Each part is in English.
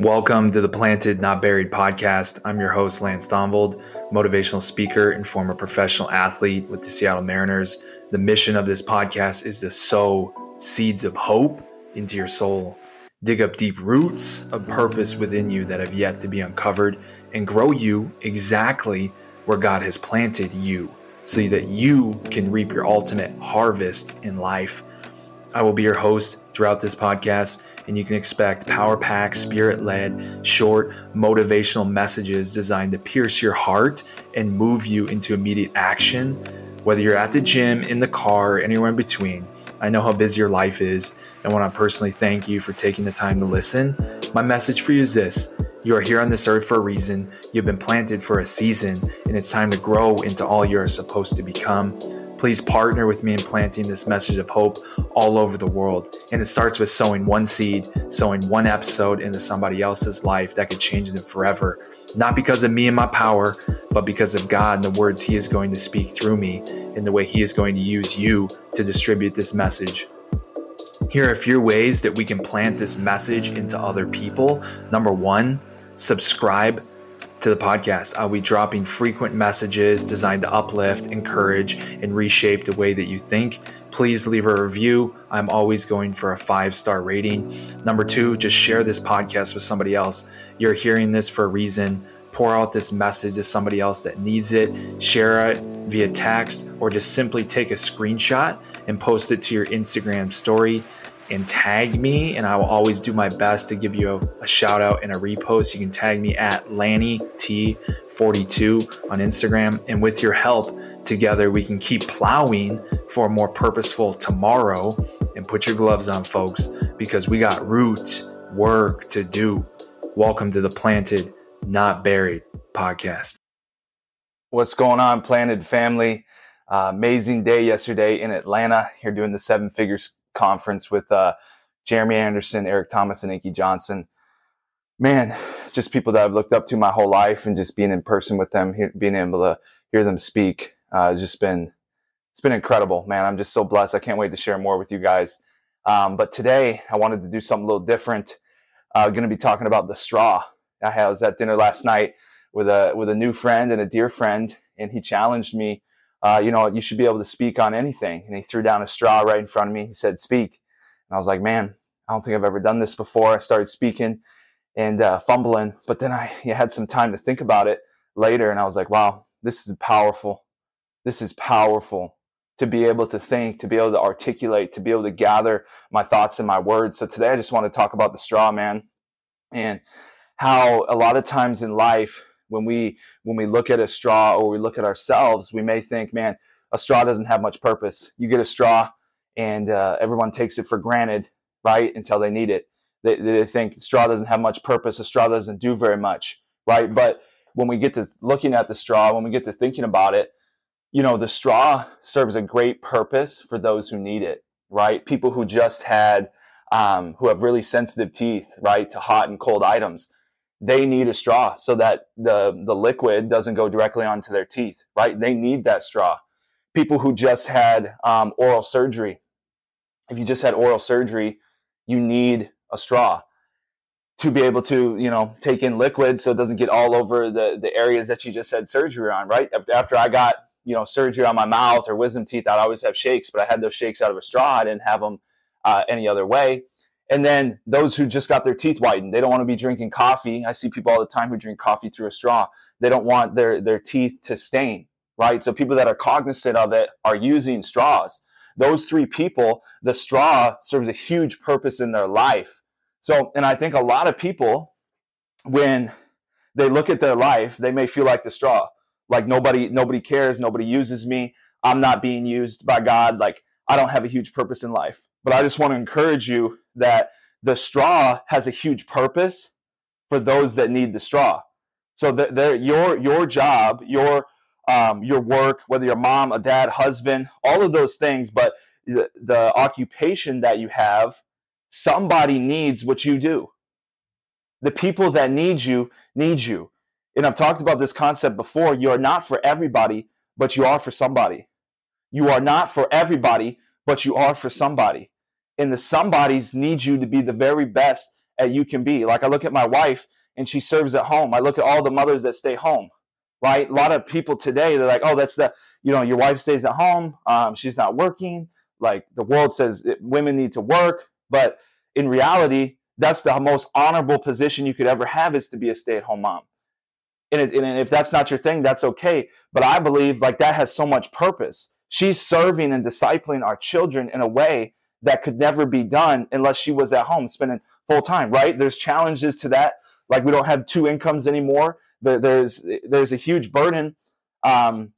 Welcome to the Planted Not Buried podcast. I'm your host, Lance Thonvold, motivational speaker and former professional athlete with the Seattle Mariners. The mission of this podcast is to sow seeds of hope into your soul, dig up deep roots of purpose within you that have yet to be uncovered, and grow you exactly where God has planted you so that you can reap your ultimate harvest in life. I will be your host throughout this podcast, and you can expect power packed, spirit led, short, motivational messages designed to pierce your heart and move you into immediate action. Whether you're at the gym, in the car, anywhere in between, I know how busy your life is, and want to personally thank you for taking the time to listen. My message for you is this you are here on this earth for a reason, you've been planted for a season, and it's time to grow into all you're supposed to become. Please partner with me in planting this message of hope all over the world. And it starts with sowing one seed, sowing one episode into somebody else's life that could change them forever. Not because of me and my power, but because of God and the words He is going to speak through me and the way He is going to use you to distribute this message. Here are a few ways that we can plant this message into other people. Number one, subscribe to the podcast. I'll be dropping frequent messages designed to uplift, encourage, and reshape the way that you think. Please leave a review. I'm always going for a five star rating. Number two, just share this podcast with somebody else. You're hearing this for a reason. Pour out this message to somebody else that needs it. Share it via text or just simply take a screenshot and post it to your Instagram story and tag me, and I will always do my best to give you a, a shout out and a repost. You can tag me at LannyT42 on Instagram. And with your help, together we can keep plowing for a more purposeful tomorrow. And put your gloves on, folks, because we got root work to do. Welcome to the Planted, Not Buried podcast. What's going on, Planted family? Uh, amazing day yesterday in Atlanta. Here doing the seven figures conference with uh, Jeremy Anderson, Eric Thomas, and Inky Johnson. Man, just people that I've looked up to my whole life, and just being in person with them, being able to hear them speak, uh, has just been it's been incredible, man. I'm just so blessed. I can't wait to share more with you guys. Um, but today, I wanted to do something a little different. Uh, going to be talking about the straw. I was at dinner last night with a with a new friend and a dear friend, and he challenged me uh, you know, you should be able to speak on anything. And he threw down a straw right in front of me. He said, speak. And I was like, man, I don't think I've ever done this before. I started speaking and uh, fumbling, but then I had some time to think about it later. And I was like, wow, this is powerful. This is powerful to be able to think, to be able to articulate, to be able to gather my thoughts and my words. So today I just want to talk about the straw man and how a lot of times in life, when we when we look at a straw or we look at ourselves, we may think, man, a straw doesn't have much purpose. You get a straw, and uh, everyone takes it for granted, right, until they need it. They, they think straw doesn't have much purpose. A straw doesn't do very much, right? But when we get to looking at the straw, when we get to thinking about it, you know, the straw serves a great purpose for those who need it, right? People who just had, um, who have really sensitive teeth, right, to hot and cold items they need a straw so that the the liquid doesn't go directly onto their teeth right? They need that straw. People who just had um, oral surgery. If you just had oral surgery you need a straw to be able to you know take in liquid so it doesn't get all over the the areas that you just had surgery on right? After i got you know surgery on my mouth or wisdom teeth i'd always have shakes but i had those shakes out of a straw. I didn't have them uh, any other way and then those who just got their teeth whitened, they don't want to be drinking coffee. I see people all the time who drink coffee through a straw. They don't want their, their teeth to stain, right? So people that are cognizant of it are using straws. Those three people, the straw serves a huge purpose in their life. So, and I think a lot of people, when they look at their life, they may feel like the straw, like nobody, nobody cares, nobody uses me. I'm not being used by God. Like I don't have a huge purpose in life. But I just want to encourage you that the straw has a huge purpose for those that need the straw. So that your your job, your um, your work, whether you're mom, a dad, husband, all of those things, but the, the occupation that you have, somebody needs what you do. The people that need you need you. And I've talked about this concept before. You are not for everybody, but you are for somebody. You are not for everybody, but you are for somebody and the somebodies need you to be the very best at you can be. Like I look at my wife and she serves at home. I look at all the mothers that stay home, right? A lot of people today, they're like, oh, that's the, you know, your wife stays at home. Um, she's not working. Like the world says women need to work. But in reality, that's the most honorable position you could ever have is to be a stay at home mom. And, it, and if that's not your thing, that's okay. But I believe like that has so much purpose. She's serving and discipling our children in a way that could never be done unless she was at home spending full time, right? There's challenges to that. Like we don't have two incomes anymore. There's there's a huge burden um,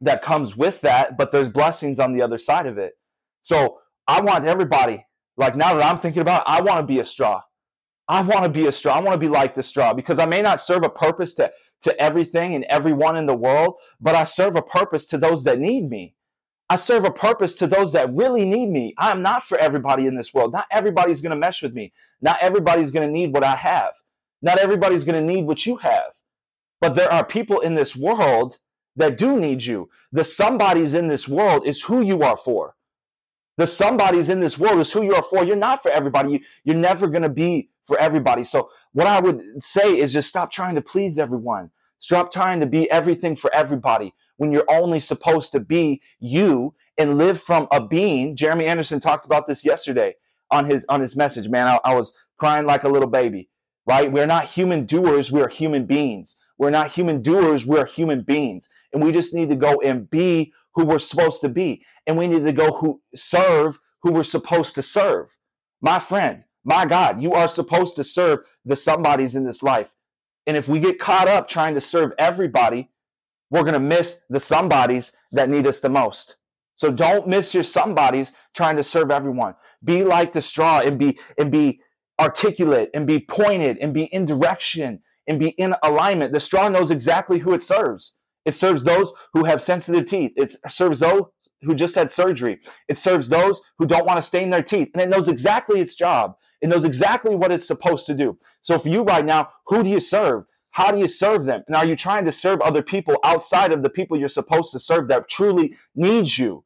that comes with that, but there's blessings on the other side of it. So I want everybody, like now that I'm thinking about, it, I want to be a straw. I want to be a straw. I want to be like the straw because I may not serve a purpose to, to everything and everyone in the world, but I serve a purpose to those that need me. I serve a purpose to those that really need me. I am not for everybody in this world. Not everybody's going to mesh with me. Not everybody's going to need what I have. Not everybody's going to need what you have. But there are people in this world that do need you. The somebody's in this world is who you are for. The somebody's in this world is who you are for. You're not for everybody. You're never going to be for everybody. So what I would say is just stop trying to please everyone. Stop trying to be everything for everybody when you're only supposed to be you and live from a being. Jeremy Anderson talked about this yesterday on his on his message. Man, I, I was crying like a little baby. Right? We're not human doers. We are human beings. We're not human doers. We're human beings, and we just need to go and be who we're supposed to be, and we need to go who serve who we're supposed to serve. My friend, my God, you are supposed to serve the somebodies in this life. And if we get caught up trying to serve everybody, we're going to miss the somebodies that need us the most. So don't miss your somebodies trying to serve everyone. Be like the straw and be and be articulate and be pointed and be in direction and be in alignment. The straw knows exactly who it serves. It serves those who have sensitive teeth. It serves those who just had surgery. It serves those who don't want to stain their teeth. And it knows exactly its job. It knows exactly what it's supposed to do. So for you right now, who do you serve? How do you serve them? And are you trying to serve other people outside of the people you're supposed to serve that truly needs you?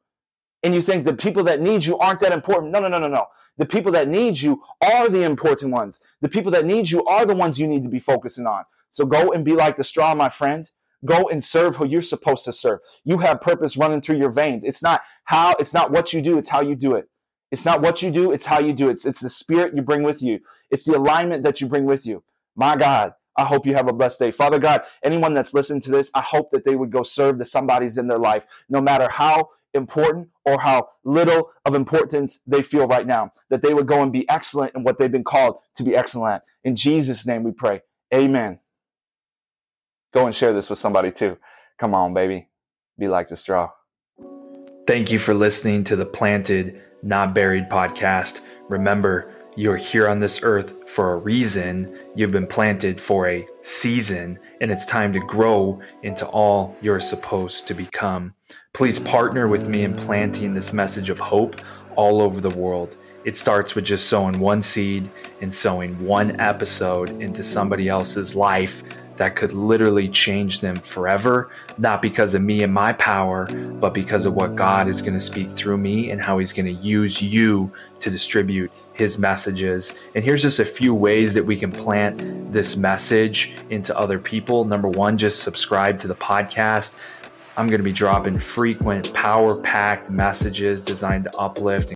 And you think the people that need you aren't that important. No, no, no, no, no. The people that need you are the important ones. The people that need you are the ones you need to be focusing on. So go and be like the straw, my friend. Go and serve who you're supposed to serve. You have purpose running through your veins. It's not how, it's not what you do, it's how you do it. It's not what you do, it's how you do it. It's, it's the spirit you bring with you. It's the alignment that you bring with you. My God, I hope you have a blessed day. Father God, anyone that's listening to this, I hope that they would go serve the somebodies in their life, no matter how important or how little of importance they feel right now, that they would go and be excellent in what they've been called to be excellent at. In Jesus' name we pray. Amen. Go and share this with somebody too. Come on, baby. Be like the straw. Thank you for listening to the Planted, Not Buried podcast. Remember, you're here on this earth for a reason. You've been planted for a season, and it's time to grow into all you're supposed to become. Please partner with me in planting this message of hope all over the world. It starts with just sowing one seed and sowing one episode into somebody else's life that could literally change them forever, not because of me and my power, but because of what God is going to speak through me and how He's going to use you to distribute His messages. And here's just a few ways that we can plant this message into other people. Number one, just subscribe to the podcast. I'm going to be dropping frequent, power packed messages designed to uplift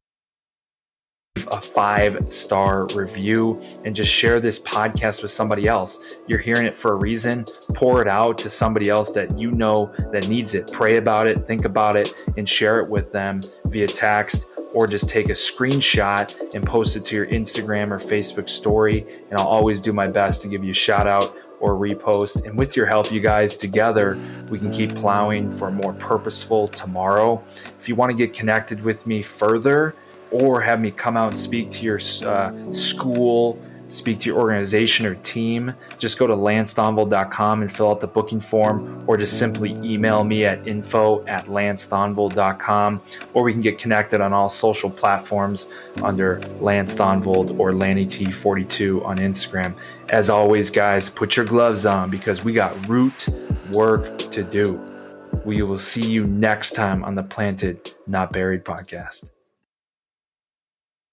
five star review and just share this podcast with somebody else. You're hearing it for a reason. Pour it out to somebody else that you know that needs it. Pray about it, think about it, and share it with them via text or just take a screenshot and post it to your Instagram or Facebook story. And I'll always do my best to give you a shout out or repost. And with your help, you guys, together, we can keep plowing for a more purposeful tomorrow. If you want to get connected with me further, or have me come out and speak to your uh, school, speak to your organization or team, just go to lancethonvold.com and fill out the booking form, or just simply email me at info at lancethonvold.com, or we can get connected on all social platforms under Lance Thonvold or LannyT42 on Instagram. As always, guys, put your gloves on because we got root work to do. We will see you next time on the Planted, Not Buried podcast.